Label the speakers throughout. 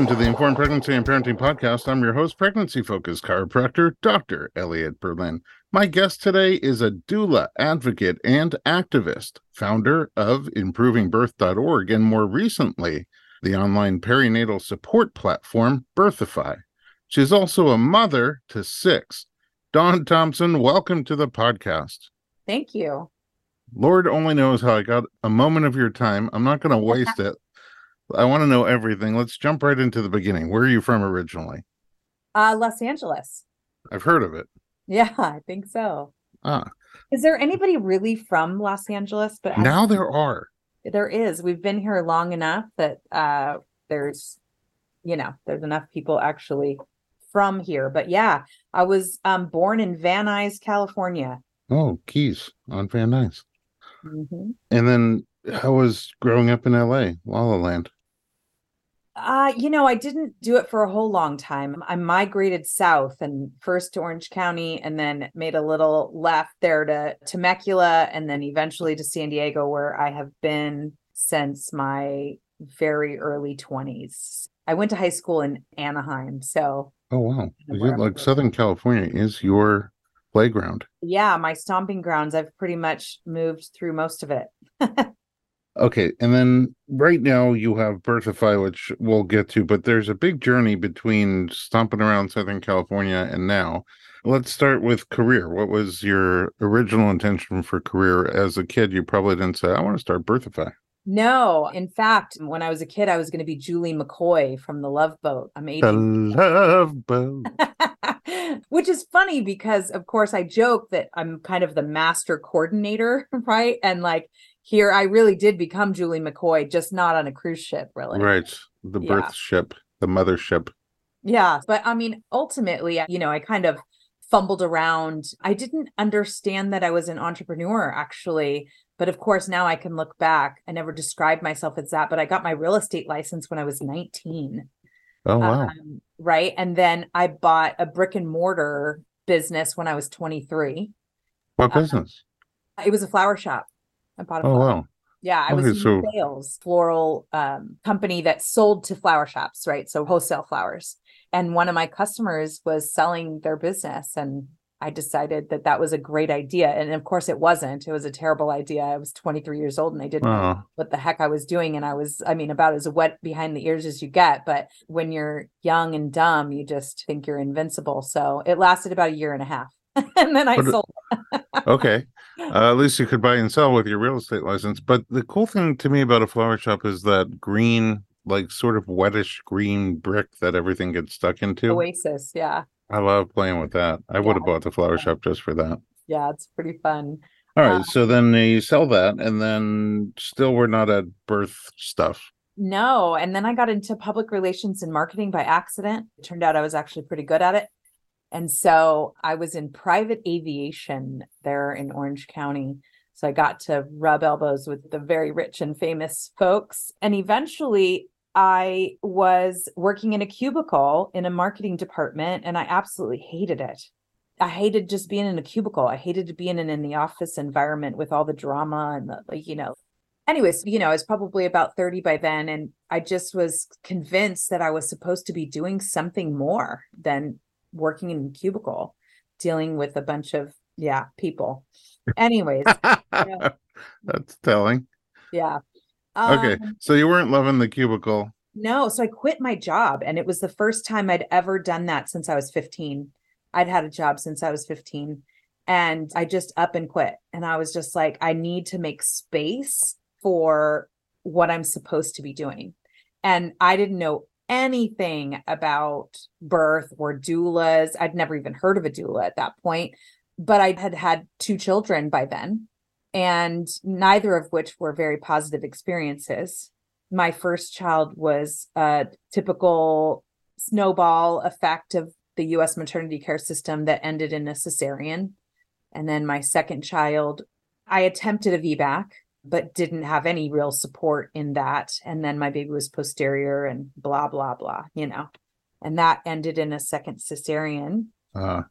Speaker 1: Welcome to the Informed Pregnancy and Parenting Podcast. I'm your host, pregnancy focused chiropractor, Dr. Elliot Berlin. My guest today is a doula, advocate, and activist, founder of ImprovingBirth.org, and more recently, the online perinatal support platform, Birthify. She's also a mother to six. Dawn Thompson, welcome to the podcast.
Speaker 2: Thank you.
Speaker 1: Lord only knows how I got a moment of your time. I'm not going to waste it. I want to know everything. Let's jump right into the beginning. Where are you from originally?
Speaker 2: Uh, Los Angeles.
Speaker 1: I've heard of it.
Speaker 2: Yeah, I think so.
Speaker 1: Ah.
Speaker 2: Is there anybody really from Los Angeles?
Speaker 1: But now there are.
Speaker 2: There is. We've been here long enough that uh there's you know, there's enough people actually from here. But yeah, I was um born in Van Nuys, California.
Speaker 1: Oh, Keys on Van Nuys. Mm-hmm. And then how was growing up in LA, La La Land?
Speaker 2: Uh, you know, I didn't do it for a whole long time. I migrated south and first to Orange County and then made a little left there to Temecula and then eventually to San Diego, where I have been since my very early 20s. I went to high school in Anaheim. So,
Speaker 1: oh, wow. Like Southern California is your playground.
Speaker 2: Yeah, my stomping grounds. I've pretty much moved through most of it.
Speaker 1: Okay, and then right now you have Birthify, which we'll get to, but there's a big journey between stomping around Southern California and now. Let's start with career. What was your original intention for career as a kid? You probably didn't say, I want to start Birthify.
Speaker 2: No, in fact, when I was a kid, I was going to be Julie McCoy from The Love Boat. I'm 80.
Speaker 1: The Love Boat.
Speaker 2: Which is funny because, of course, I joke that I'm kind of the master coordinator, right? And like here I really did become Julie McCoy, just not on a cruise ship, really.
Speaker 1: Right. The birth yeah. ship, the mothership.
Speaker 2: Yeah. But I mean, ultimately, you know, I kind of fumbled around. I didn't understand that I was an entrepreneur, actually. But of course, now I can look back. I never described myself as that, but I got my real estate license when I was 19.
Speaker 1: Oh, wow. Um,
Speaker 2: right. And then I bought a brick and mortar business when I was 23.
Speaker 1: What um, business?
Speaker 2: Um, it was a flower shop.
Speaker 1: I bought a oh, wow.
Speaker 2: Yeah, I was in so... sales, floral um, company that sold to flower shops, right? So wholesale flowers. And one of my customers was selling their business, and I decided that that was a great idea. And of course, it wasn't. It was a terrible idea. I was 23 years old and I didn't know what the heck I was doing. And I was, I mean, about as wet behind the ears as you get. But when you're young and dumb, you just think you're invincible. So it lasted about a year and a half. and then I but, sold.
Speaker 1: Okay. Uh, at least you could buy and sell with your real estate license. But the cool thing to me about a flower shop is that green, like sort of wettish green brick that everything gets stuck into.
Speaker 2: Oasis, yeah.
Speaker 1: I love playing with that. I yeah. would have bought the flower shop just for that.
Speaker 2: Yeah, it's pretty fun.
Speaker 1: All right, uh, so then you sell that, and then still we're not at birth stuff.
Speaker 2: No, and then I got into public relations and marketing by accident. It turned out I was actually pretty good at it. And so I was in private aviation there in Orange County. So I got to rub elbows with the very rich and famous folks. And eventually I was working in a cubicle in a marketing department and I absolutely hated it. I hated just being in a cubicle. I hated being in, an in the office environment with all the drama and the, you know, anyways, you know, I was probably about 30 by then. And I just was convinced that I was supposed to be doing something more than working in a cubicle dealing with a bunch of yeah people. Anyways
Speaker 1: yeah. that's telling.
Speaker 2: Yeah.
Speaker 1: Um, okay so you weren't loving the cubicle.
Speaker 2: No so i quit my job and it was the first time i'd ever done that since i was 15 i'd had a job since i was 15 and i just up and quit. And i was just like i need to make space for what i'm supposed to be doing. And i didn't know anything about birth or doulas. I'd never even heard of a doula at that point, but I had had two children by then, and neither of which were very positive experiences. My first child was a typical snowball effect of the US maternity care system that ended in a cesarean. And then my second child, I attempted a VBAC but didn't have any real support in that. And then my baby was posterior and blah, blah, blah, you know. And that ended in a second cesarean. Uh-huh.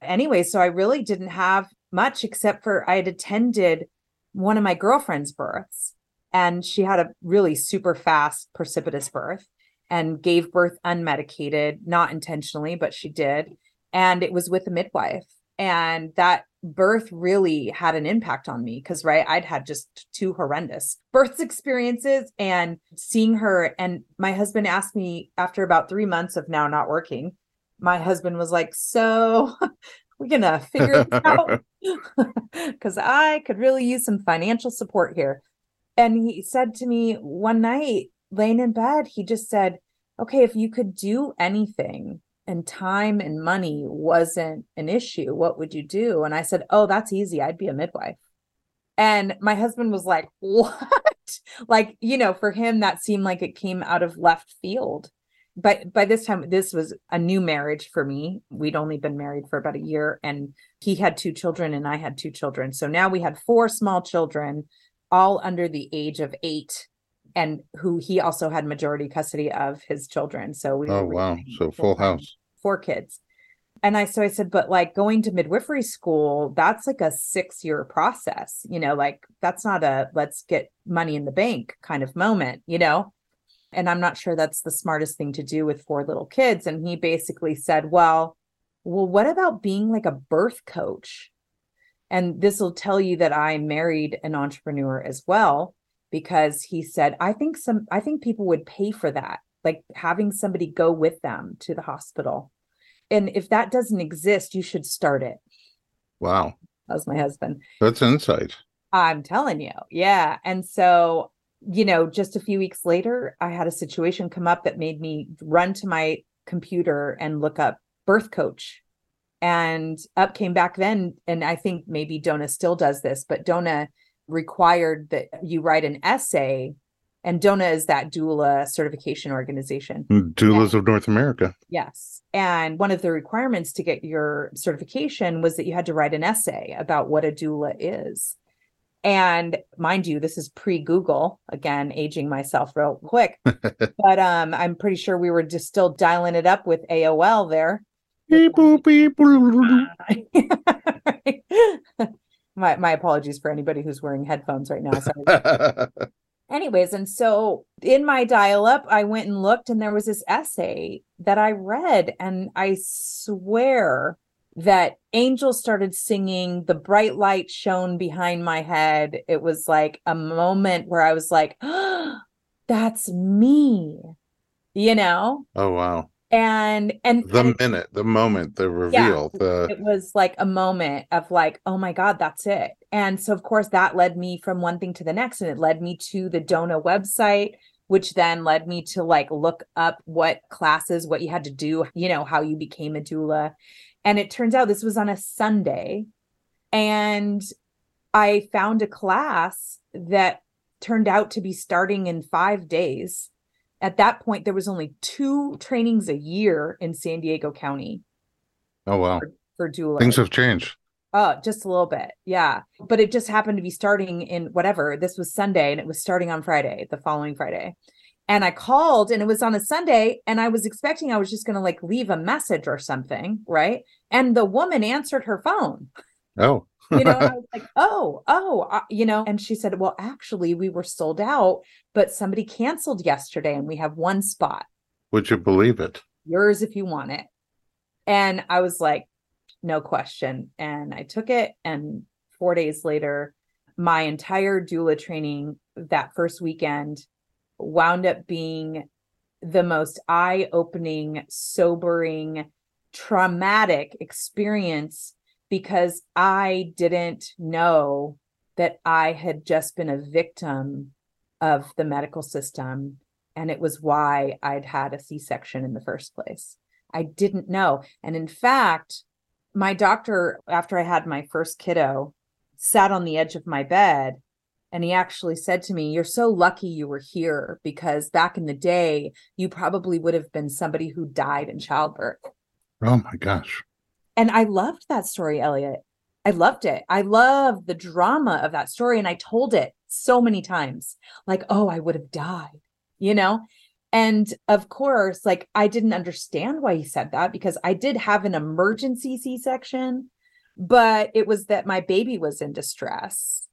Speaker 2: Anyway, so I really didn't have much except for I had attended one of my girlfriend's births and she had a really super fast, precipitous birth. and gave birth unmedicated, not intentionally, but she did. And it was with a midwife. And that birth really had an impact on me because, right, I'd had just two horrendous birth experiences and seeing her. And my husband asked me after about three months of now not working, my husband was like, So we're going to figure this out because I could really use some financial support here. And he said to me one night, laying in bed, he just said, Okay, if you could do anything and time and money wasn't an issue, what would you do? And I said, Oh, that's easy. I'd be a midwife. And my husband was like, What? like, you know, for him, that seemed like it came out of left field. But by this time, this was a new marriage for me. We'd only been married for about a year, and he had two children, and I had two children. So now we had four small children, all under the age of eight and who he also had majority custody of his children. So we
Speaker 1: oh wow, so full house,
Speaker 2: four kids. And I so I said, but like going to midwifery school, that's like a six year process, you know, like that's not a let's get money in the bank kind of moment, you know. And I'm not sure that's the smartest thing to do with four little kids. And he basically said, well, well, what about being like a birth coach? And this will tell you that I married an entrepreneur as well because he said, I think some, I think people would pay for that, like having somebody go with them to the hospital. And if that doesn't exist, you should start it.
Speaker 1: Wow.
Speaker 2: That was my husband.
Speaker 1: That's insight.
Speaker 2: I'm telling you. Yeah. And so, you know, just a few weeks later, I had a situation come up that made me run to my computer and look up birth coach. And up came back then. And I think maybe DONA still does this, but DONA required that you write an essay and DONA is that doula certification organization.
Speaker 1: Mm, Doulas and, of North America.
Speaker 2: Yes. And one of the requirements to get your certification was that you had to write an essay about what a doula is. And mind you, this is pre-Google, again, aging myself real quick. but um, I'm pretty sure we were just still dialing it up with AOL there. Beep, boop, beep, my my apologies for anybody who's wearing headphones right now. Sorry. Anyways, and so in my dial up, I went and looked, and there was this essay that I read, and I swear that angels started singing, the bright light shone behind my head. It was like a moment where I was like, oh, that's me, you know?
Speaker 1: Oh, wow
Speaker 2: and and
Speaker 1: the
Speaker 2: and
Speaker 1: minute the moment the reveal
Speaker 2: yeah,
Speaker 1: the
Speaker 2: it was like a moment of like oh my god that's it. And so of course that led me from one thing to the next and it led me to the DONA website which then led me to like look up what classes what you had to do you know how you became a doula. And it turns out this was on a sunday and i found a class that turned out to be starting in 5 days at that point there was only two trainings a year in San Diego County.
Speaker 1: Oh wow.
Speaker 2: For, for doula.
Speaker 1: Things have changed.
Speaker 2: Oh, just a little bit. Yeah. But it just happened to be starting in whatever. This was Sunday and it was starting on Friday, the following Friday. And I called and it was on a Sunday and I was expecting I was just going to like leave a message or something, right? And the woman answered her phone.
Speaker 1: Oh
Speaker 2: you know, I was like, oh, oh, uh, you know, and she said, well, actually, we were sold out, but somebody canceled yesterday and we have one spot.
Speaker 1: Would you believe it?
Speaker 2: Yours if you want it. And I was like, no question. And I took it. And four days later, my entire doula training that first weekend wound up being the most eye opening, sobering, traumatic experience because I didn't know that I had just been a victim of the medical system. And it was why I'd had a C section in the first place. I didn't know. And in fact, my doctor, after I had my first kiddo, sat on the edge of my bed and he actually said to me, You're so lucky you were here because back in the day, you probably would have been somebody who died in childbirth.
Speaker 1: Oh my gosh.
Speaker 2: And I loved that story, Elliot. I loved it. I love the drama of that story. And I told it so many times, like, oh, I would have died, you know? And of course, like, I didn't understand why he said that because I did have an emergency C section, but it was that my baby was in distress.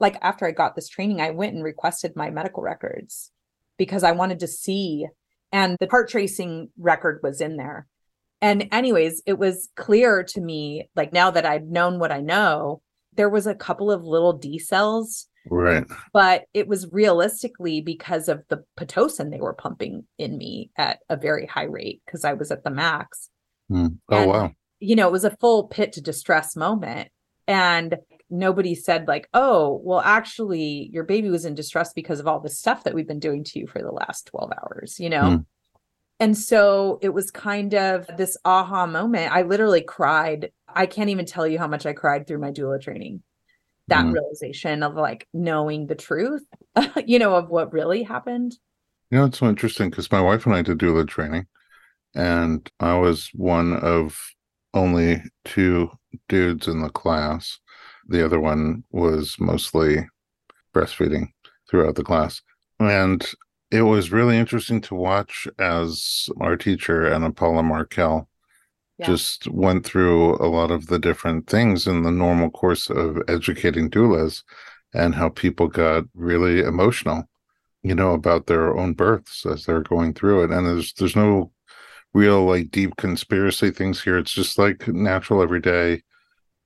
Speaker 2: Like, after I got this training, I went and requested my medical records because I wanted to see and the heart tracing record was in there. And, anyways, it was clear to me, like now that I'd known what I know, there was a couple of little decels.
Speaker 1: Right.
Speaker 2: But it was realistically because of the Pitocin they were pumping in me at a very high rate because I was at the max.
Speaker 1: Mm. Oh, and, wow.
Speaker 2: You know, it was a full pit to distress moment. And nobody said, like, oh, well, actually, your baby was in distress because of all the stuff that we've been doing to you for the last 12 hours, you know? Mm. And so it was kind of this aha moment. I literally cried. I can't even tell you how much I cried through my doula training. That mm. realization of like knowing the truth, you know, of what really happened.
Speaker 1: You know, it's so interesting because my wife and I did doula training, and I was one of only two dudes in the class. The other one was mostly breastfeeding throughout the class. And it was really interesting to watch as our teacher, Ana Paula Markel, yeah. just went through a lot of the different things in the normal course of educating doulas and how people got really emotional, you know, about their own births as they're going through it. And there's there's no real like deep conspiracy things here. It's just like natural everyday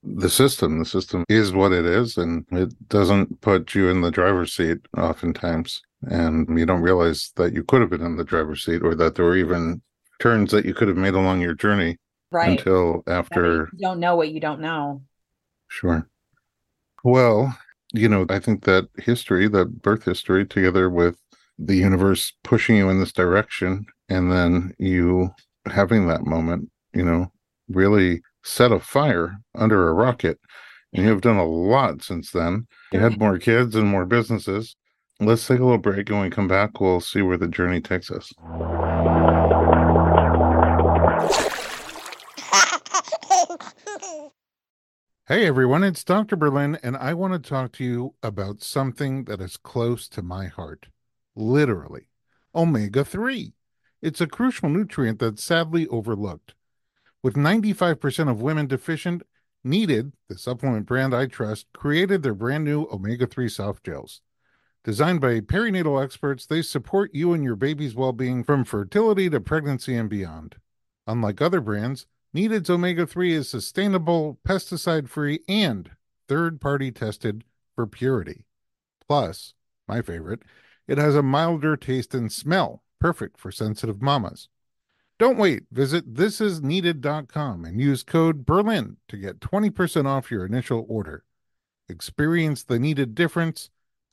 Speaker 1: the system. The system is what it is and it doesn't put you in the driver's seat oftentimes and you don't realize that you could have been in the driver's seat or that there were even turns that you could have made along your journey
Speaker 2: right.
Speaker 1: until after
Speaker 2: you don't know what you don't know.
Speaker 1: Sure. Well you know i think that history that birth history together with the universe pushing you in this direction and then you having that moment you know really set a fire under a rocket. And you have done a lot since then. You had more kids and more businesses Let's take a little break. and When we come back, we'll see where the journey takes us. Hey everyone, it's Dr. Berlin, and I want to talk to you about something that is close to my heart. Literally, omega 3. It's a crucial nutrient that's sadly overlooked. With 95% of women deficient, Needed, the supplement brand I trust, created their brand new omega 3 soft gels. Designed by perinatal experts, they support you and your baby's well being from fertility to pregnancy and beyond. Unlike other brands, Needed's omega 3 is sustainable, pesticide free, and third party tested for purity. Plus, my favorite, it has a milder taste and smell, perfect for sensitive mamas. Don't wait. Visit thisisneeded.com and use code BERLIN to get 20% off your initial order. Experience the needed difference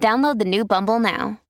Speaker 3: Download the new Bumble now.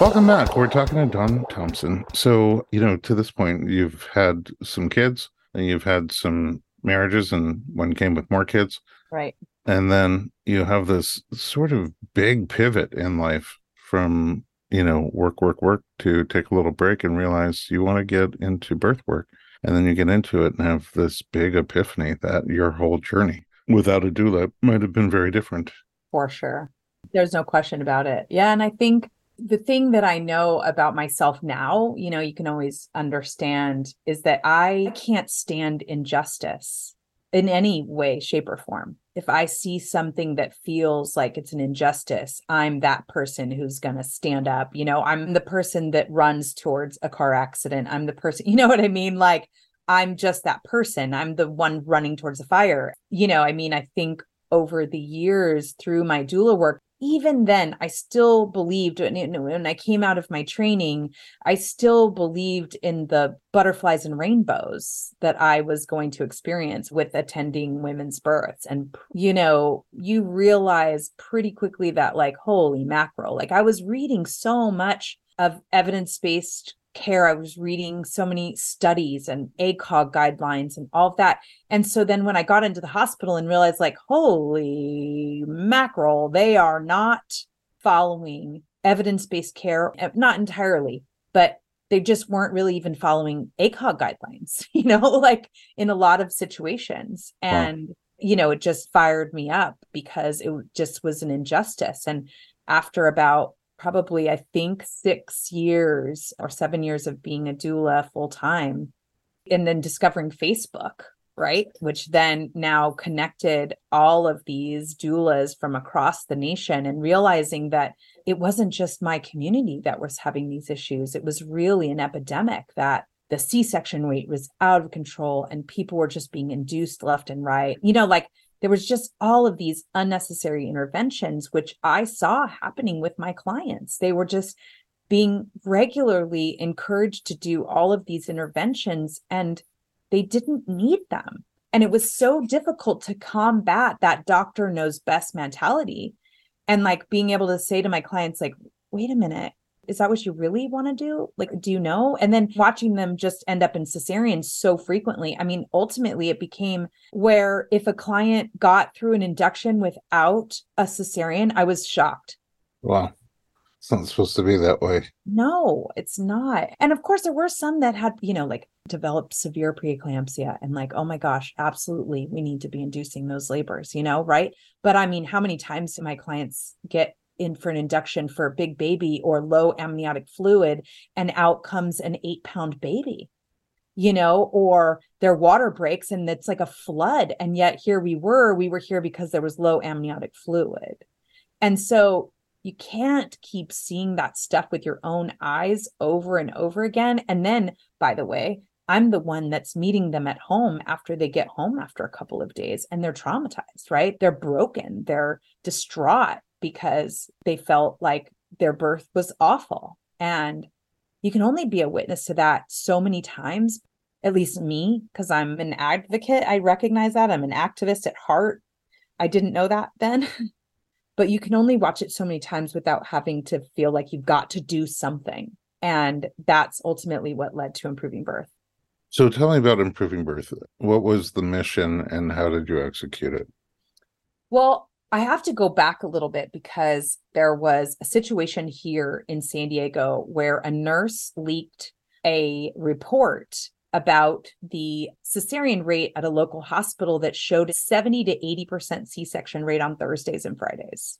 Speaker 1: Welcome back. We're talking to Dawn Thompson. So, you know, to this point, you've had some kids and you've had some marriages, and one came with more kids.
Speaker 2: Right.
Speaker 1: And then you have this sort of big pivot in life from, you know, work, work, work to take a little break and realize you want to get into birth work. And then you get into it and have this big epiphany that your whole journey without a doula might have been very different.
Speaker 2: For sure. There's no question about it. Yeah. And I think the thing that I know about myself now, you know, you can always understand is that I can't stand injustice in any way, shape, or form. If I see something that feels like it's an injustice, I'm that person who's going to stand up. You know, I'm the person that runs towards a car accident. I'm the person, you know what I mean? Like, I'm just that person. I'm the one running towards the fire. You know, I mean, I think over the years through my doula work, even then, I still believed when I came out of my training, I still believed in the butterflies and rainbows that I was going to experience with attending women's births. And, you know, you realize pretty quickly that, like, holy mackerel, like I was reading so much of evidence based care. I was reading so many studies and ACOG guidelines and all of that. And so then when I got into the hospital and realized, like, holy mackerel, they are not following evidence-based care, eh, not entirely, but they just weren't really even following ACOG guidelines, you know, like in a lot of situations. And, wow. you know, it just fired me up because it just was an injustice. And after about probably, I think, six years or seven years of being a doula full time, and then discovering Facebook, right? Which then now connected all of these doulas from across the nation and realizing that it wasn't just my community that was having these issues. It was really an epidemic that the C section rate was out of control and people were just being induced left and right. You know, like there was just all of these unnecessary interventions, which I saw happening with my clients. They were just being regularly encouraged to do all of these interventions and they didn't need them. And it was so difficult to combat that doctor knows best mentality. And like being able to say to my clients, like, wait a minute, is that what you really want to do? Like, do you know? And then watching them just end up in cesarean so frequently. I mean, ultimately, it became where if a client got through an induction without a cesarean, I was shocked.
Speaker 1: Wow. It's not supposed to be that way.
Speaker 2: No, it's not. And of course, there were some that had, you know, like developed severe preeclampsia and like, oh my gosh, absolutely, we need to be inducing those labors, you know, right? But I mean, how many times do my clients get in for an induction for a big baby or low amniotic fluid and out comes an eight pound baby? you know, or their water breaks and it's like a flood. And yet here we were, we were here because there was low amniotic fluid. And so you can't keep seeing that stuff with your own eyes over and over again. And then, by the way, I'm the one that's meeting them at home after they get home after a couple of days and they're traumatized, right? They're broken, they're distraught because they felt like their birth was awful. And you can only be a witness to that so many times, at least me, because I'm an advocate. I recognize that. I'm an activist at heart. I didn't know that then. but you can only watch it so many times without having to feel like you've got to do something. And that's ultimately what led to improving birth.
Speaker 1: So tell me about improving birth. What was the mission and how did you execute it?
Speaker 2: Well, I have to go back a little bit because there was a situation here in San Diego where a nurse leaked a report about the cesarean rate at a local hospital that showed a 70 to 80% C-section rate on Thursdays and Fridays.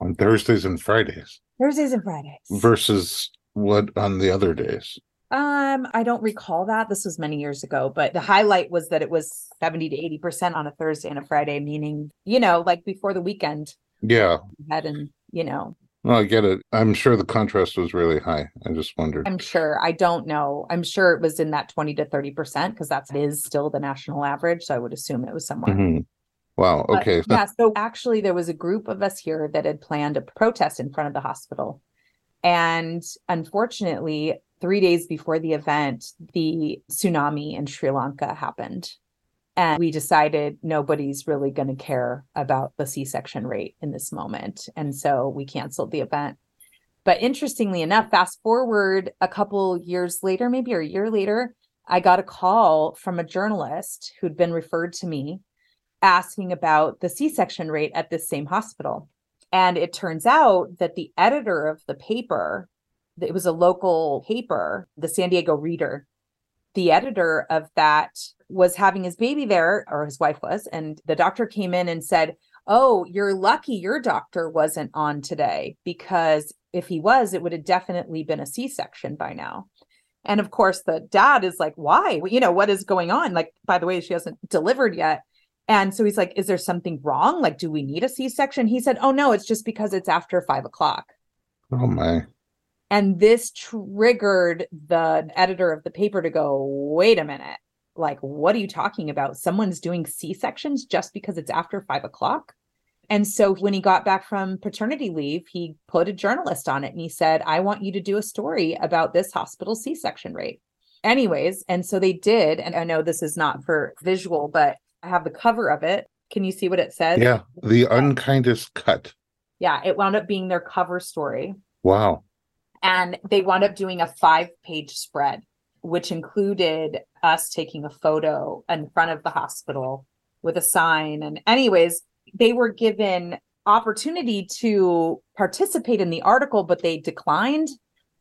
Speaker 1: On Thursdays and Fridays.
Speaker 2: Thursdays and Fridays.
Speaker 1: Versus what on the other days?
Speaker 2: Um, I don't recall that. This was many years ago, but the highlight was that it was 70 to 80% on a Thursday and a Friday, meaning, you know, like before the weekend.
Speaker 1: Yeah.
Speaker 2: Had and, you know,
Speaker 1: well, I get it. I'm sure the contrast was really high. I just wondered.
Speaker 2: I'm sure. I don't know. I'm sure it was in that 20 to 30% because that is still the national average. So I would assume it was somewhere.
Speaker 1: Mm-hmm. Wow.
Speaker 2: But,
Speaker 1: okay.
Speaker 2: yeah. So actually, there was a group of us here that had planned a protest in front of the hospital. And unfortunately, three days before the event, the tsunami in Sri Lanka happened. And we decided nobody's really going to care about the C section rate in this moment. And so we canceled the event. But interestingly enough, fast forward a couple years later, maybe a year later, I got a call from a journalist who'd been referred to me asking about the C section rate at this same hospital. And it turns out that the editor of the paper, it was a local paper, the San Diego Reader, the editor of that was having his baby there, or his wife was, and the doctor came in and said, Oh, you're lucky your doctor wasn't on today because if he was, it would have definitely been a C section by now. And of course, the dad is like, Why? You know, what is going on? Like, by the way, she hasn't delivered yet. And so he's like, Is there something wrong? Like, do we need a C section? He said, Oh, no, it's just because it's after five o'clock.
Speaker 1: Oh, my.
Speaker 2: And this triggered the editor of the paper to go, wait a minute. Like, what are you talking about? Someone's doing C sections just because it's after five o'clock? And so when he got back from paternity leave, he put a journalist on it and he said, I want you to do a story about this hospital C section rate. Anyways, and so they did. And I know this is not for visual, but I have the cover of it. Can you see what it says?
Speaker 1: Yeah, the unkindest cut.
Speaker 2: Yeah, it wound up being their cover story.
Speaker 1: Wow.
Speaker 2: And they wound up doing a five page spread, which included us taking a photo in front of the hospital with a sign. And, anyways, they were given opportunity to participate in the article, but they declined,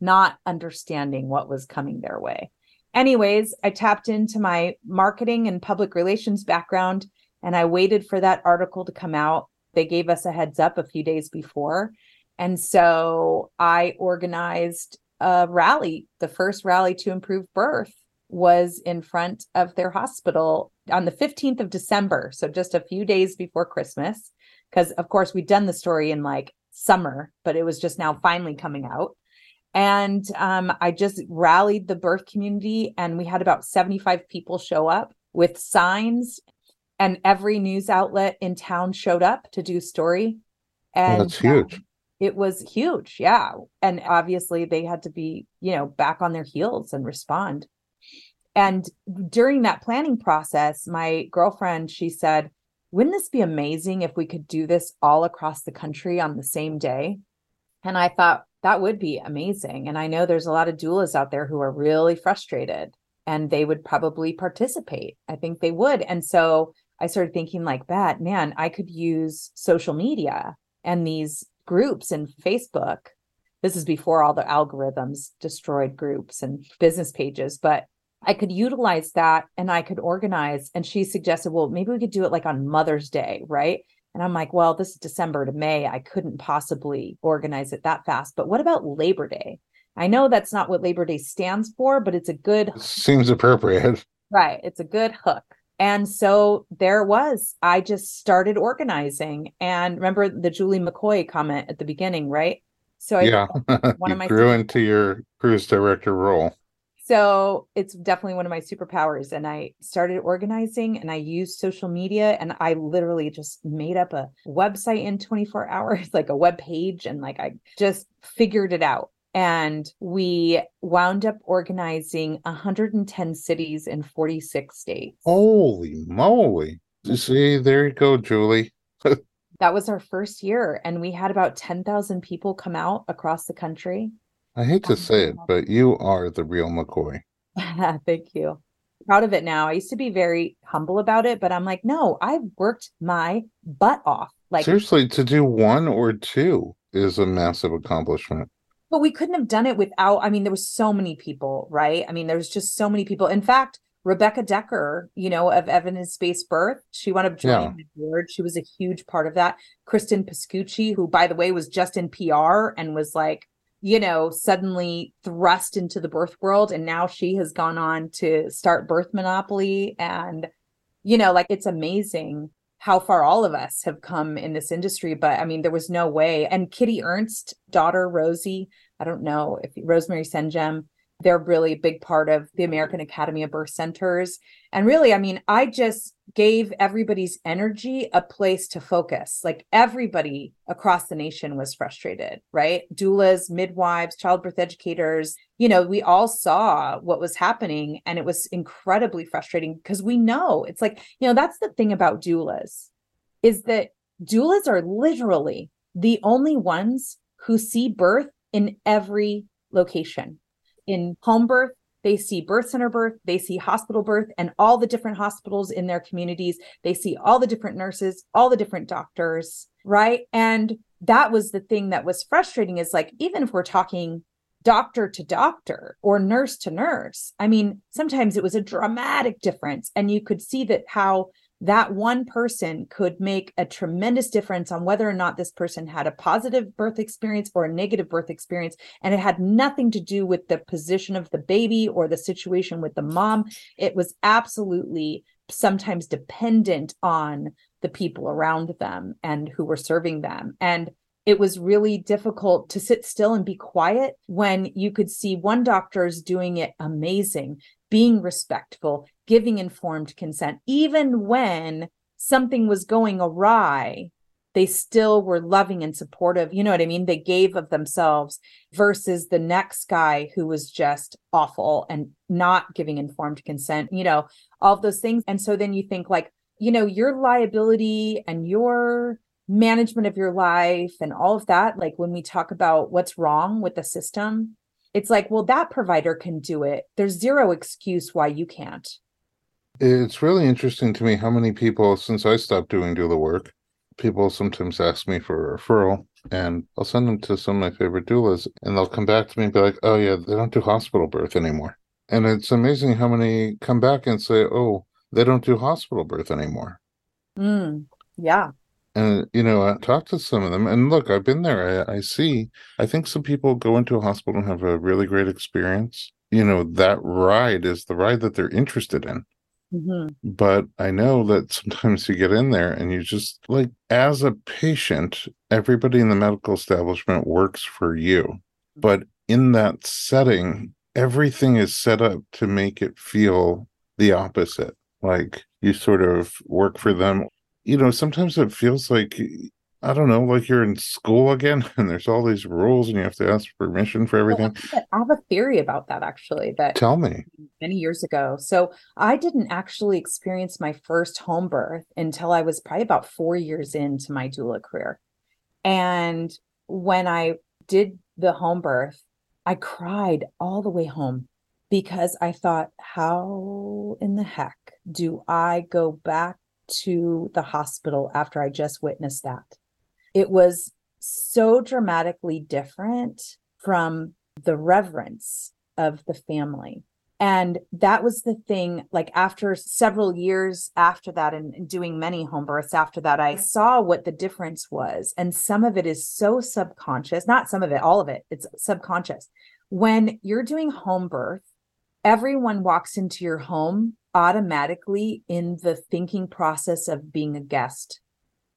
Speaker 2: not understanding what was coming their way. Anyways, I tapped into my marketing and public relations background and I waited for that article to come out. They gave us a heads up a few days before. And so I organized a rally. The first rally to improve birth was in front of their hospital on the 15th of December. So just a few days before Christmas. Because, of course, we'd done the story in like summer, but it was just now finally coming out. And um, I just rallied the birth community, and we had about 75 people show up with signs, and every news outlet in town showed up to do story.
Speaker 1: And that's huge. Um,
Speaker 2: it was huge. Yeah. And obviously, they had to be, you know, back on their heels and respond. And during that planning process, my girlfriend, she said, wouldn't this be amazing if we could do this all across the country on the same day? And I thought, that would be amazing. And I know there's a lot of doulas out there who are really frustrated and they would probably participate. I think they would. And so I started thinking like that, man, I could use social media and these groups and Facebook. This is before all the algorithms destroyed groups and business pages, but I could utilize that and I could organize. And she suggested, well, maybe we could do it like on Mother's Day, right? And I'm like, well, this is December to May. I couldn't possibly organize it that fast. But what about Labor Day? I know that's not what Labor Day stands for, but it's a good
Speaker 1: seems appropriate.
Speaker 2: Right. It's a good hook. And so there was. I just started organizing. And remember the Julie McCoy comment at the beginning, right?
Speaker 1: So I yeah, one of my grew into your cruise director role.
Speaker 2: So it's definitely one of my superpowers. And I started organizing and I used social media and I literally just made up a website in 24 hours, like a web page. And like I just figured it out. And we wound up organizing 110 cities in 46 states.
Speaker 1: Holy moly. See, there you go, Julie.
Speaker 2: that was our first year. And we had about 10,000 people come out across the country.
Speaker 1: I hate to say it, but you are the real McCoy.
Speaker 2: Thank you. Proud of it now. I used to be very humble about it, but I'm like, no, I've worked my butt off. Like
Speaker 1: seriously, to do one or two is a massive accomplishment.
Speaker 2: But we couldn't have done it without. I mean, there was so many people, right? I mean, there's just so many people. In fact, Rebecca Dekker, you know, of Evidence Based Birth, she wound up joining yeah. the board. She was a huge part of that. Kristen Pascucci, who, by the way, was just in PR and was like you know, suddenly thrust into the birth world. And now she has gone on to start Birth Monopoly. And, you know, like it's amazing how far all of us have come in this industry. But I mean, there was no way. And Kitty Ernst, daughter Rosie, I don't know if Rosemary Senjem, they're really a big part of the American Academy of Birth Centers. And really, I mean, I just gave everybody's energy a place to focus. Like everybody across the nation was frustrated, right? Doulas, midwives, childbirth educators, you know, we all saw what was happening and it was incredibly frustrating because we know it's like, you know, that's the thing about doulas is that doulas are literally the only ones who see birth in every location in home birth, they see birth center birth, they see hospital birth, and all the different hospitals in their communities. They see all the different nurses, all the different doctors, right? And that was the thing that was frustrating is like, even if we're talking doctor to doctor or nurse to nurse, I mean, sometimes it was a dramatic difference. And you could see that how that one person could make a tremendous difference on whether or not this person had a positive birth experience or a negative birth experience. And it had nothing to do with the position of the baby or the situation with the mom. It was absolutely sometimes dependent on the people around them and who were serving them. And it was really difficult to sit still and be quiet when you could see one doctor's doing it amazing, being respectful, giving informed consent, even when something was going awry, they still were loving and supportive. You know what I mean? They gave of themselves versus the next guy who was just awful and not giving informed consent, you know, all those things. And so then you think, like, you know, your liability and your management of your life and all of that, like when we talk about what's wrong with the system, it's like, well, that provider can do it. There's zero excuse why you can't
Speaker 1: it's really interesting to me how many people since I stopped doing doula work, people sometimes ask me for a referral and I'll send them to some of my favorite doulas and they'll come back to me and be like, oh, yeah, they don't do hospital birth anymore. And it's amazing how many come back and say, oh, they don't do hospital birth anymore.
Speaker 2: Mm, yeah.
Speaker 1: And, you know, I talk to some of them and look, I've been there. I, I see, I think some people go into a hospital and have a really great experience. You know, that ride is the ride that they're interested in.
Speaker 2: hmm
Speaker 1: But I know that sometimes you get in there and you just like, as a patient, everybody in the medical establishment works for you. But in that setting, everything is set up to make it feel the opposite. Like you sort of work for them. You know, sometimes it feels like, I don't know, like you're in school again and there's all these rules and you have to ask permission for
Speaker 2: Well,
Speaker 1: everything.
Speaker 2: I have a theory about that actually that
Speaker 1: Tell me.
Speaker 2: many years ago. So I didn't actually experience my first home birth until I was probably about four years into my doula career. And when I did the home birth, I cried all the way home because I thought, how in the heck do I go back to the hospital after I just witnessed that? It was so dramatically different from the reverence of the family. And that was the thing, like after several years after that, and, doing many home births after that, I saw what the difference was. And some of it is so subconscious, not some of it, all of it, it's subconscious. When you're doing home birth, everyone walks into your home automatically in the thinking process of being a guest.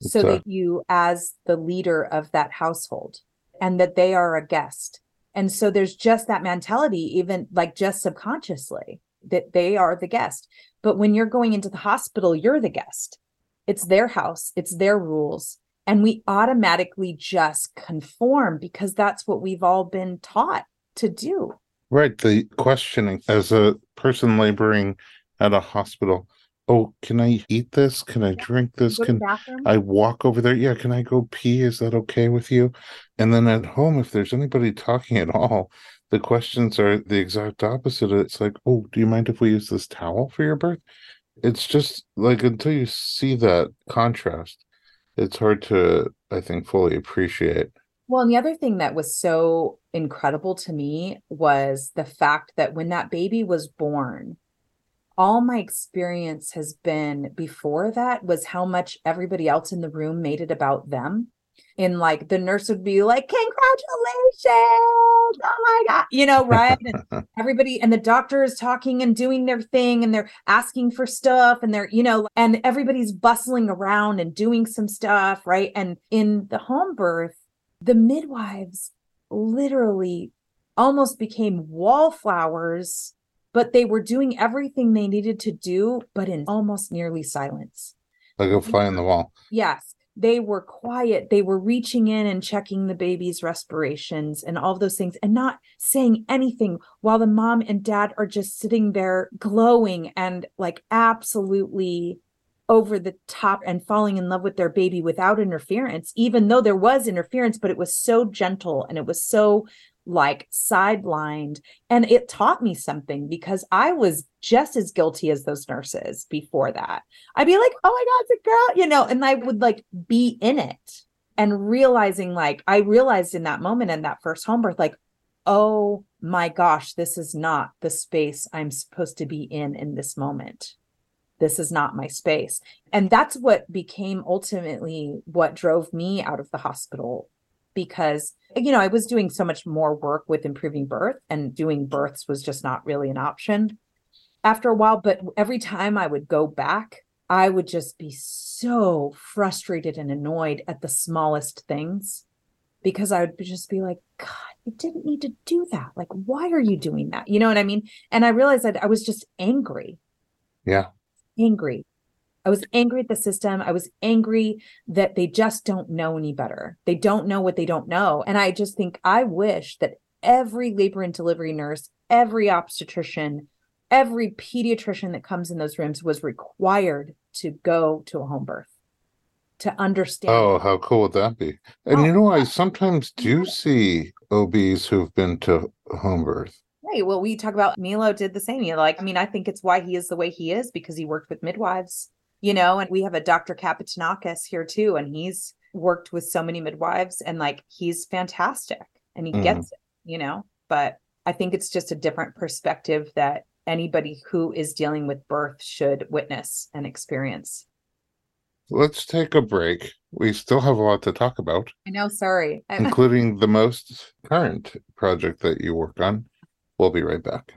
Speaker 2: So
Speaker 1: uh,
Speaker 2: that you, as the leader of that household, and that they are a guest. And so there's just that mentality, even like just subconsciously, that they are the guest. But when you're going into the hospital, you're the guest. It's their house, it's their rules. And we automatically just conform because that's what we've all been taught to do.
Speaker 1: Right. The questioning as a person laboring at a hospital. Oh, can I eat this? Can I drink this?
Speaker 2: Go to the
Speaker 1: Can. I walk over there? Yeah. Can I go pee? Is that okay with you? And then at home, if there's anybody talking at all, the questions are the exact opposite. It's like, oh, do you mind if we use this towel for your birth? It's just like until you see that contrast, it's hard to, I think, fully appreciate.
Speaker 2: Well, and the other thing that was so incredible to me was the fact that when that baby was born, all my experience has been before that was how much everybody else in the room made it about them. In like the nurse would be like, Congratulations! Oh my God, you know, right? And everybody and the doctor is talking and doing their thing and they're asking for stuff and they're, you know, and everybody's bustling around and doing some stuff, right? And in the home birth, the midwives literally almost became wallflowers, but they were doing everything they needed to do, but in almost nearly silence.
Speaker 1: Like a fly on the wall.
Speaker 2: Yes, they were quiet. They were reaching in and checking the baby's respirations and all those things and not saying anything while the mom and dad are just sitting there glowing and like absolutely over the top and falling in love with their baby without interference, even though there was interference, but it was so gentle and it was so like sidelined. And it taught me something because I was just as guilty as those nurses before that. I'd be like, oh my God, it's a girl, you know, and I would like be in it and realizing, like, I realized in that moment in that first home birth, like, oh my gosh, this is not the space I'm supposed to be in in this moment. This is not my space. And that's what became ultimately what drove me out of the hospital because, you know, I was doing so much more work with improving birth and doing births was just not really an option after a while. But every time I would go back, I would just be so frustrated and annoyed at the smallest things because I would just be like, God, you didn't need to do that. Like, why are you doing that? You know what I mean? And I realized that I was just angry,
Speaker 1: Yeah.
Speaker 2: angry. I was angry at the system. I was angry that they just don't know any better. They don't know what they don't know. And I just think I wish that every labor and delivery nurse, every obstetrician, every pediatrician that comes in those rooms was required to go to a home birth to understand.
Speaker 1: Oh, how cool would that be? And
Speaker 2: Oh,
Speaker 1: you know, I sometimes do see OBs who've been to home birth.
Speaker 2: Right. Well, we talk about Milo did the same. You know, like, I mean, I think it's why he is the way he is because he worked with midwives you know, and we have a Dr. Kapitanakis here too, and he's worked with so many midwives and like he's fantastic and he mm. gets it, you know. But I think it's just a different perspective that anybody who is dealing with birth should witness and experience.
Speaker 1: Let's take a break. We still have a lot to talk about.
Speaker 2: I know, sorry.
Speaker 1: including the most current project that you work on. We'll be right back.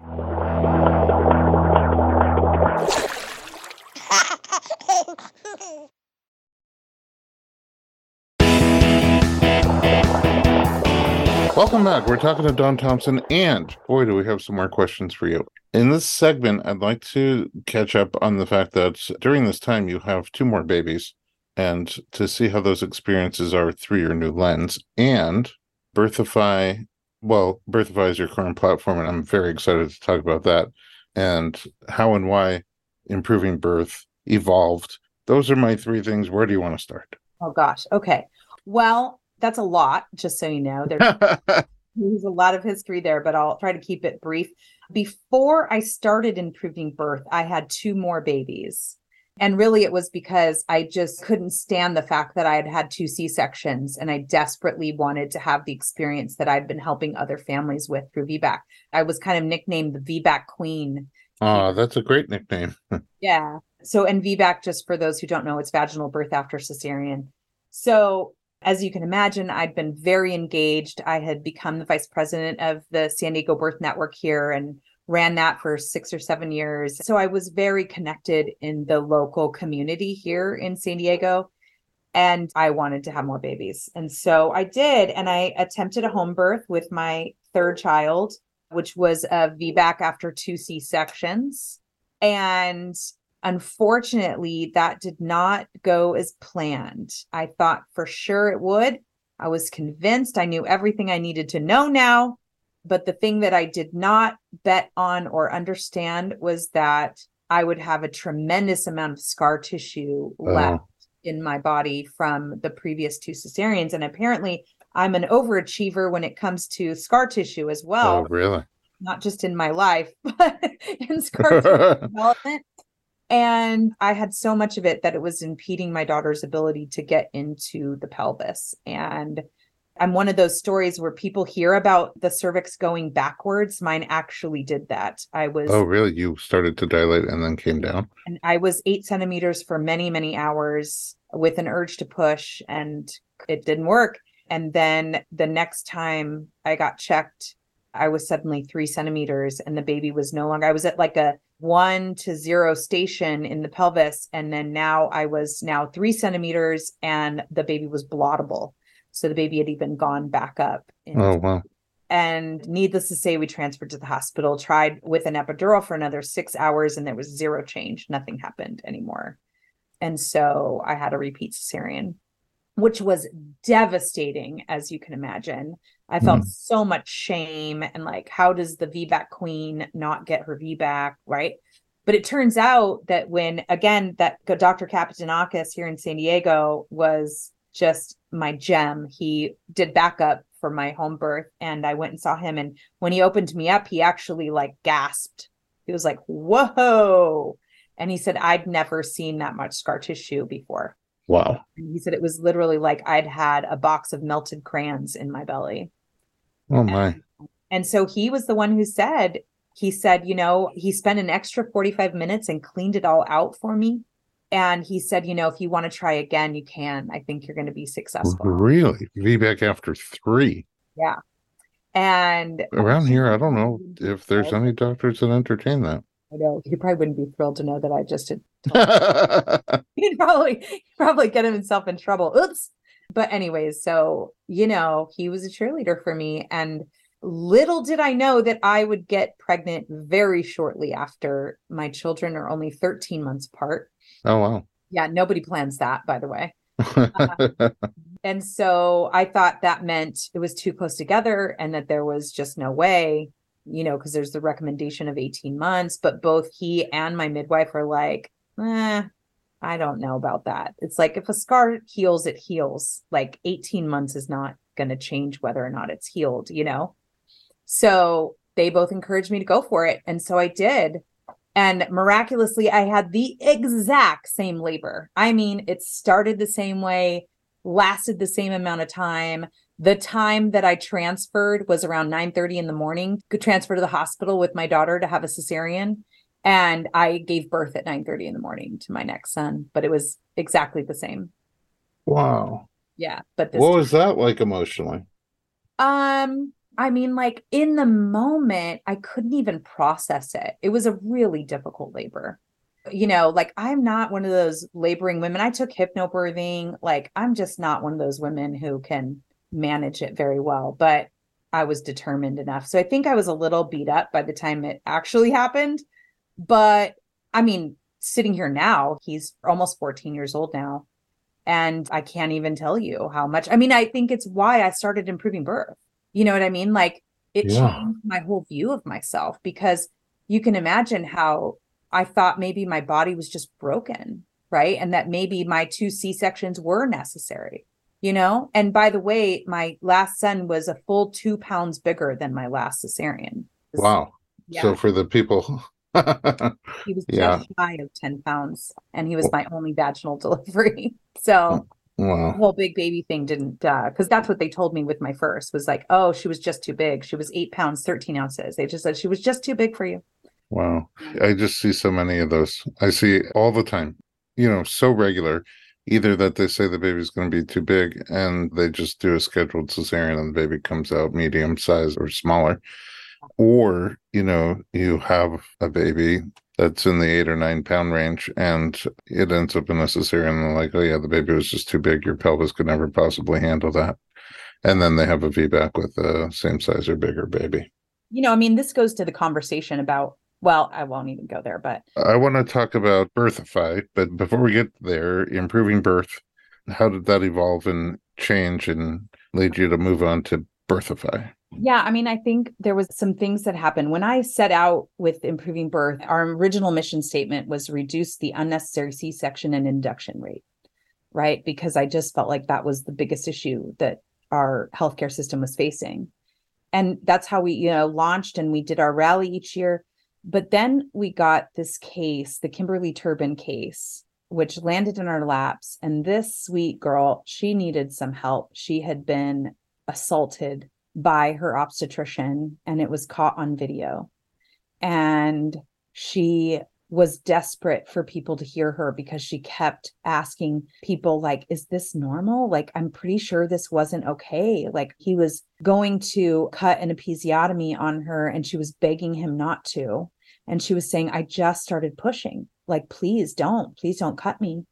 Speaker 1: We're talking to Dawn Thompson, and boy, do we have some more questions for you. In this segment, I'd like to catch up on the fact that during this time you have two more babies, and to see how those experiences are through your new lens. And Birthify, well, Birthify is your current platform, and I'm very excited to talk about that and how and why improving birth evolved. Those are my three things. Where do you want to start?
Speaker 2: Oh, gosh. Okay. Well, that's a lot, just so you know. There's, a lot of history there, but I'll try to keep it brief. Before I started improving birth, I had two more babies. And really, it was because I just couldn't stand the fact that I had had two C sections and I desperately wanted to have the experience that I'd been helping other families with through VBAC. I was kind of nicknamed the VBAC Queen.
Speaker 1: Oh, that's a great nickname.
Speaker 2: yeah. So, and VBAC, just for those who don't know, it's vaginal birth after cesarean. So, as you can imagine, I'd been very engaged. I had become the vice president of the San Diego Birth Network here and ran that for six or seven years. So I was very connected in the local community here in San Diego. And I wanted to have more babies. And so I did. And I attempted a home birth with my third child, which was a VBAC after two C sections. And Unfortunately, that did not go as planned. I thought for sure it would. I was convinced I knew everything I needed to know now. But the thing that I did not bet on or understand was that I would have a tremendous amount of scar tissue uh-huh. left in my body from the previous two cesareans. And apparently, I'm an overachiever when it comes to scar tissue as well.
Speaker 1: Oh, really?
Speaker 2: Not just in my life, but in scar tissue development. And I had so much of it that it was impeding my daughter's ability to get into the pelvis. And I'm one of those stories where people hear about the cervix going backwards. Mine actually did that. I was.
Speaker 1: Oh, really? You started to dilate and then came down?
Speaker 2: And I was eight centimeters for many, many hours with an urge to push, and it didn't work. And then the next time I got checked, I was suddenly three centimeters, and the baby was no longer. I was at like a one to zero station in the pelvis. And then now I was now three centimeters and the baby was ballottable. So the baby had even gone back up.
Speaker 1: Oh, wow.
Speaker 2: And needless to say, we transferred to the hospital, tried with an epidural for another six hours, and there was zero change. Nothing happened anymore. And so I had a repeat cesarean, which was devastating, as you can imagine. I felt mm. so much shame and like, how does the VBAC queen not get her VBAC? Right. But it turns out that when, again, that Dr. Kapitanakis here in San Diego was just my gem. He did backup for my home birth and I went and saw him. And when he opened me up, he actually like gasped. He was like, whoa. And he said, I'd never seen that much scar tissue before.
Speaker 1: Wow.
Speaker 2: And he said it was literally like I'd had a box of melted crayons in my belly.
Speaker 1: Oh my.
Speaker 2: And, and so he was the one who said, he said, you know, he spent an extra 45 minutes and cleaned it all out for me. And he said, you know, if you want to try again, you can. I think you're going to be successful.
Speaker 1: Really? VBAC after three.
Speaker 2: Yeah. And
Speaker 1: around here, I don't know if there's any doctors that entertain that.
Speaker 2: I know he probably wouldn't be thrilled to know that I just did. he'd probably he'd probably get himself in trouble. Oops. But, anyways, so, you know, he was a cheerleader for me. And little did I know that I would get pregnant very shortly after my children are only 13 months apart.
Speaker 1: Oh, wow.
Speaker 2: Yeah, nobody plans that, by the way. uh, and so I thought that meant it was too close together and that there was just no way, you know, because there's the recommendation of 18 months. But both he and my midwife are like, eh, I don't know about that. It's like if a scar heals, it heals. Like 18 months is not going to change whether or not it's healed, you know? So they both encouraged me to go for it. And so I did. And miraculously, I had the exact same labor. I mean, it started the same way, lasted the same amount of time. The time that I transferred was around 9 30 in the morning, could transfer to the hospital with my daughter to have a cesarean. And I gave birth at 9 30 in the morning to my next son, but it was exactly the same.
Speaker 1: Wow.
Speaker 2: Yeah. But
Speaker 1: what was that like emotionally?
Speaker 2: Um, I mean, like in the moment, I couldn't even process it. It was a really difficult labor. You know, like I'm not one of those laboring women. I took hypnobirthing. Like I'm just not one of those women who can manage it very well, but I was determined enough. So I think I was a little beat up by the time it actually happened. But I mean, sitting here now, he's almost 14 years old now. And I can't even tell you how much. I mean, I think it's why I started improving birth you know what I mean? Like it yeah. changed my whole view of myself because you can imagine how I thought maybe my body was just broken, right? And that maybe my two C sections were necessary, you know? And by the way, my last son was a full two pounds bigger than my last cesarean.
Speaker 1: Wow. Yeah. So for the people
Speaker 2: he was yeah. just shy of 10 pounds and he was my only vaginal delivery. So Wow. The whole big baby thing didn't uh because that's what they told me with my first was like, oh, she was just too big. She was eight pounds, 13 ounces. They just said she was just too big for you.
Speaker 1: Wow. I just see so many of those. I see all the time, you know, so regular. Either that they say the baby's going to be too big and they just do a scheduled cesarean and the baby comes out medium size or smaller. Or, you know, you have a baby that's in the eight or nine pound range and it ends up in a cesarean and they're like, oh yeah, the baby was just too big. Your pelvis could never possibly handle that. And then they have a VBAC with a same size or bigger baby.
Speaker 2: You know, I mean, this goes to the conversation about, well, I won't even go there, but
Speaker 1: I want to talk about Birthify. But before we get there, improving birth, how did that evolve and change and lead you to move on to Birthify?
Speaker 2: Yeah, I mean, I think there was some things that happened when I set out with improving birth. Our original mission statement was reduce the unnecessary C-section and induction rate, right? Because I just felt like that was the biggest issue that our healthcare system was facing. And that's how we, you know, launched and we did our rally each year. But then we got this case, the Kimberly Turbin case, which landed in our laps. And this sweet girl, she needed some help. She had been assaulted by her obstetrician and it was caught on video. And she was desperate for people to hear her because she kept asking people like is this normal? Like i'm pretty sure this wasn't okay. Like he was going to cut an episiotomy on her and she was begging him not to. And she was saying i just started pushing. Like please don't please don't cut me.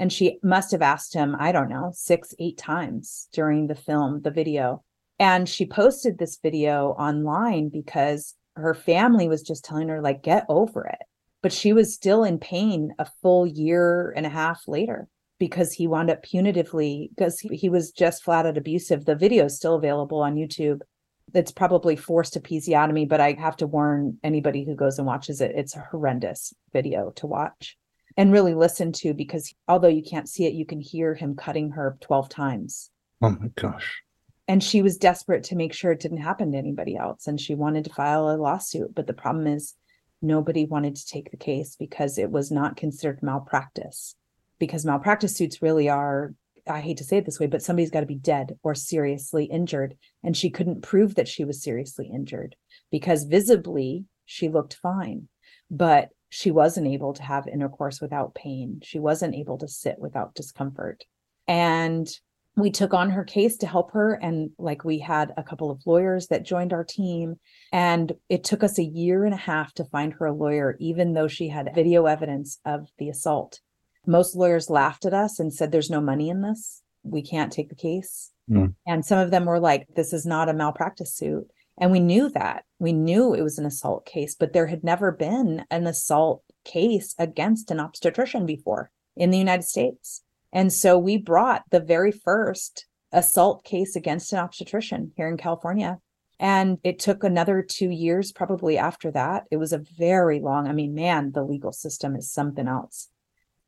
Speaker 2: And she must have asked him i don't know 6 8 times during the film the video and she posted this video online because her family was just telling her, like, get over it. But she was still in pain a full year and a half later because he wound up punitively, because he, was just flat out abusive. The video is still available on YouTube. It's probably forced episiotomy, but I have to warn anybody who goes and watches it. It's a horrendous video to watch and really listen to because although you can't see it, you can hear him cutting her 12 times.
Speaker 1: Oh my gosh
Speaker 2: and she was desperate to make sure it didn't happen to anybody else and she wanted to file a lawsuit but the problem is nobody wanted to take the case because it was not considered malpractice. Because malpractice suits really are i hate to say it this way but somebody's got to be dead or seriously injured and she couldn't prove that she was seriously injured because visibly she looked fine but she wasn't able to have intercourse without pain. She wasn't able to sit without discomfort. And we took on her case to help her and like we had a couple of lawyers that joined our team and it took us a year and a half to find her a lawyer even though she had video evidence of the assault. Most lawyers laughed at us and said there's no money in this. We can't take the case. Mm. and some of them were like this is not a malpractice suit. And we knew that. We knew it was an assault case but there had never been an assault case against an obstetrician before in the united states and so we brought the very first assault case against an obstetrician here in California. And it took another two years, probably after that. It was a very long, I mean, man, the legal system is something else.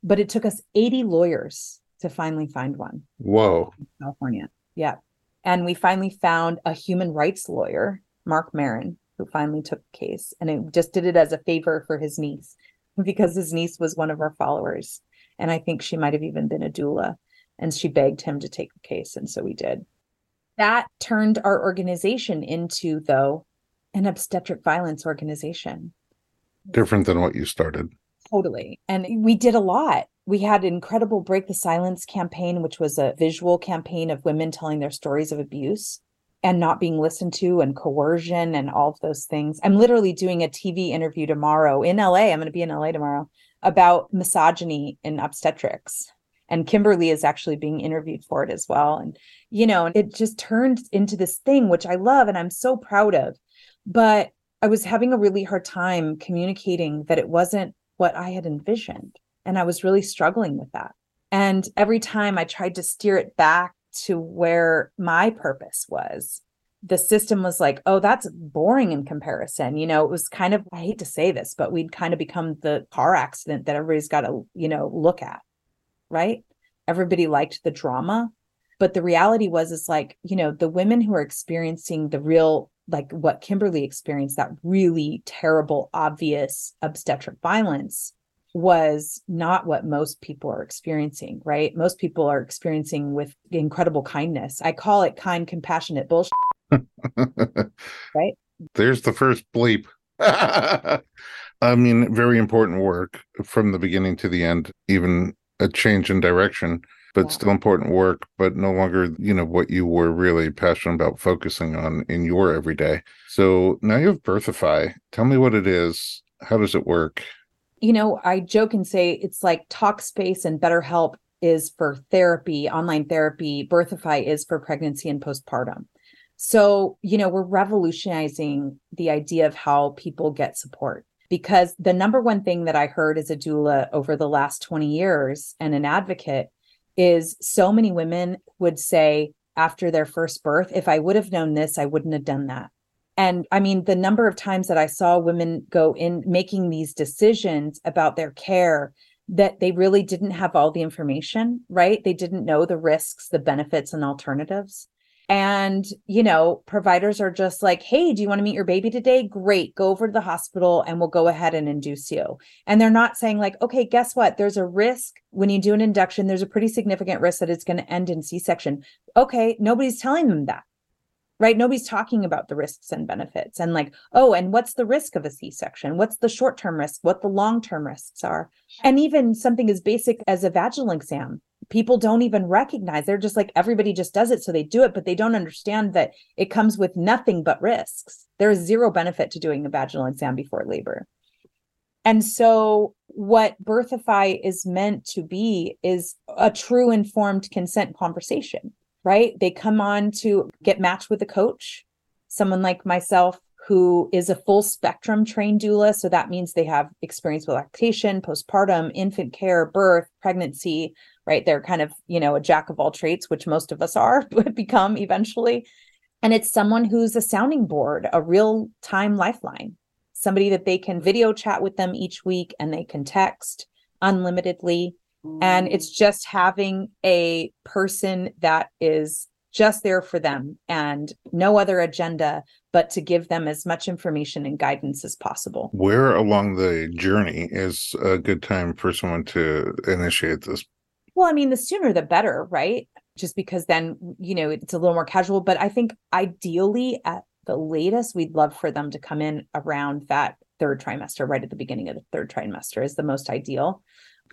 Speaker 2: But it took us 80 lawyers to finally find one.
Speaker 1: Whoa.
Speaker 2: California. Yeah. And we finally found a human rights lawyer, Mark Merin, who finally took the case and it just did it as a favor for his niece because his niece was one of our followers. And I think she might have even been a doula. And she begged him to take the case. And so we did. That turned our organization into, though, an obstetric violence organization.
Speaker 1: Different than what you started.
Speaker 2: Totally. And we did a lot. We had an incredible Break the Silence campaign, which was a visual campaign of women telling their stories of abuse and not being listened to and coercion and all of those things. I'm literally doing a TV interview tomorrow in LA. I'm going to be in LA tomorrow about misogyny in obstetrics. And Kimberly is actually being interviewed for it as well. And, you know, it just turned into this thing, which I love and I'm so proud of. But I was having a really hard time communicating that it wasn't what I had envisioned. And I was really struggling with that. And every time I tried to steer it back to where my purpose was, the system was like, oh, that's boring in comparison. You know, it was kind of, I hate to say this, but we'd kind of become the car accident that everybody's got to, you know, look at. Right. Everybody liked the drama. But the reality was, is like, you know, the women who are experiencing the real, like what Kimberly experienced, that really terrible, obvious obstetric violence was not what most people are experiencing, right? Most people are experiencing with incredible kindness. I call it kind, compassionate bullshit. right?
Speaker 1: There's the first bleep. I mean, very important work from the beginning to the end, even a change in direction, but yeah. still important work, but no longer, you know, what you were really passionate about focusing on in your everyday. So now you have Birthify. Tell me what it is. How does it work?
Speaker 2: you know, I joke and say it's like Talkspace and BetterHelp is for therapy, online therapy, Birthify is for pregnancy and postpartum. So, you know, we're revolutionizing the idea of how people get support because the number one thing that I heard as a doula over the last 20 years and an advocate is so many women would say after their first birth, if I would have known this, I wouldn't have done that. And I mean, the number of times that I saw women go in making these decisions about their care that they really didn't have all the information, right? They didn't know the risks, the benefits, and alternatives. And, you know, providers are just like, hey, do you want to meet your baby today? Great. Go over to the hospital and we'll go ahead and induce you. And they're not saying, like, okay, guess what? There's a risk when you do an induction, there's a pretty significant risk that it's going to end in C section. Okay. Nobody's telling them that right? Nobody's talking about the risks and benefits and like, oh, and what's the risk of a C section? What's the short term risk? What the long term risks are? And even something as basic as a vaginal exam. People don't even recognize. They're just like, everybody just does it. So they do it, but they don't understand that it comes with nothing but risks. There is zero benefit to doing a vaginal exam before labor. And so, what Birthify is meant to be is a true informed consent conversation right? They come on to get matched with a coach, someone like myself who is a full spectrum trained doula. So that means they have experience with lactation, postpartum, infant care, birth, pregnancy, right? They're kind of, you know, a jack of all trades, which most of us are, would become eventually. And it's someone who's a sounding board, a real time lifeline, somebody that they can video chat with them each week and they can text unlimitedly and it's mm. just having a person that is just there for them and no other agenda but to give them as much information and guidance as possible
Speaker 1: where along the journey is a good time for someone to initiate this
Speaker 2: well i mean the sooner the better right just because then you know it's a little more casual but i think ideally at the latest we'd love for them to come in around that third trimester right at the beginning of the third trimester is the most ideal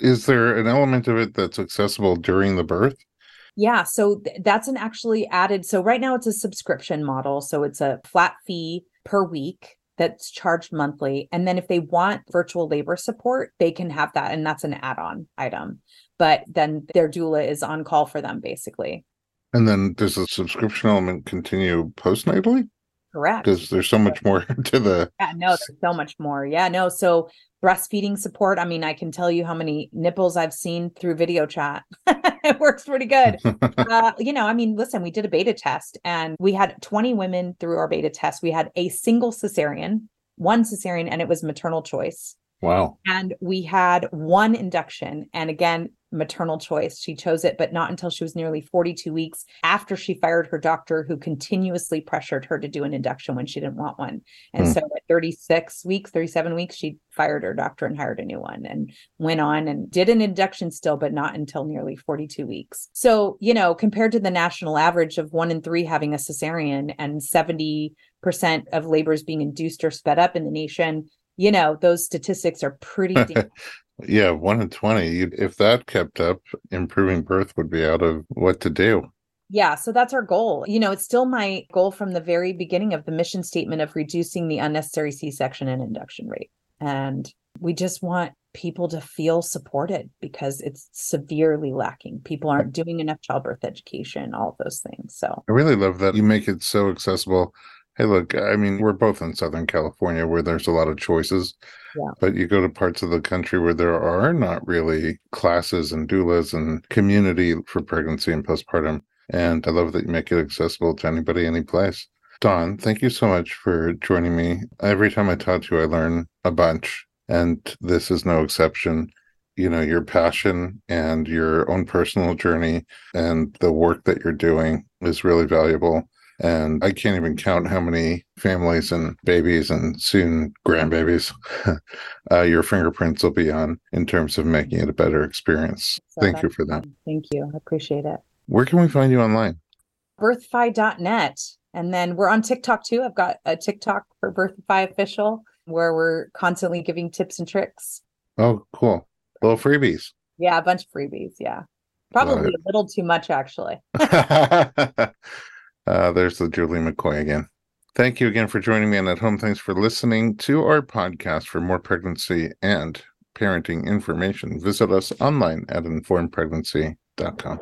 Speaker 1: is there an element of it that's accessible during the birth?
Speaker 2: Yeah, so th- that's an actually added. So right now it's a subscription model. So it's a flat fee per week that's charged monthly. And then if they want virtual labor support, they can have that. And that's an add on item. But then their doula is on call for them basically.
Speaker 1: And then does the subscription element continue postnatally?
Speaker 2: Correct.
Speaker 1: Because there's so much more to the.
Speaker 2: Yeah, no, there's so much more. Yeah, no. So breastfeeding support. I mean, I can tell you how many nipples I've seen through video chat. it works pretty good. uh, you know, I mean, listen, we did a beta test and we had 20 women through our beta test. We had a single cesarean, one cesarean, and it was maternal choice.
Speaker 1: Wow.
Speaker 2: And we had one induction. And again, maternal choice. She chose it, but not until she was nearly 42 weeks after she fired her doctor, who continuously pressured her to do an induction when she didn't want one. And mm. so at 36 weeks, 37 weeks, she fired her doctor and hired a new one and went on and did an induction still, but not until nearly 42 weeks. So, you know, compared to the national average of one in three having a cesarean and 70% of labors being induced or sped up in the nation, you know, those statistics are pretty
Speaker 1: Yeah, one in 20. If that kept up, improving birth would be out of what to do.
Speaker 2: Yeah, so that's our goal. You know, it's still my goal from the very beginning of the mission statement of reducing the unnecessary C section and induction rate. And we just want people to feel supported because it's severely lacking. People aren't doing enough childbirth education, all those things. So
Speaker 1: I really love that you make it so accessible Hey, look, I mean, we're both in Southern California where there's a lot of choices. Yeah. But you go to parts of the country where there are not really classes and doulas and community for pregnancy and postpartum. And I love that you make it accessible to anybody, any place. Dawn, thank you so much for joining me. Every time I talk to you, I learn a bunch, and this is no exception. You know, your passion and your own personal journey and the work that you're doing is really valuable. And I can't even count how many families and babies and soon grandbabies uh, your fingerprints will be on in terms of making it a better experience. So Thank you for that.
Speaker 2: Thank you. I appreciate it.
Speaker 1: Where can we find you online?
Speaker 2: Birthify.net. And then we're on TikTok too. I've got a TikTok for Birthify Official where we're constantly giving tips and tricks.
Speaker 1: Oh, cool. Little freebies.
Speaker 2: Yeah, a bunch of freebies. Yeah. Probably a little too much, actually.
Speaker 1: Uh, there's the Julie McCoy again. Thank you again for joining me and at home. Thanks for listening to our podcast. For more pregnancy and parenting information, visit us online at informedpregnancy.com.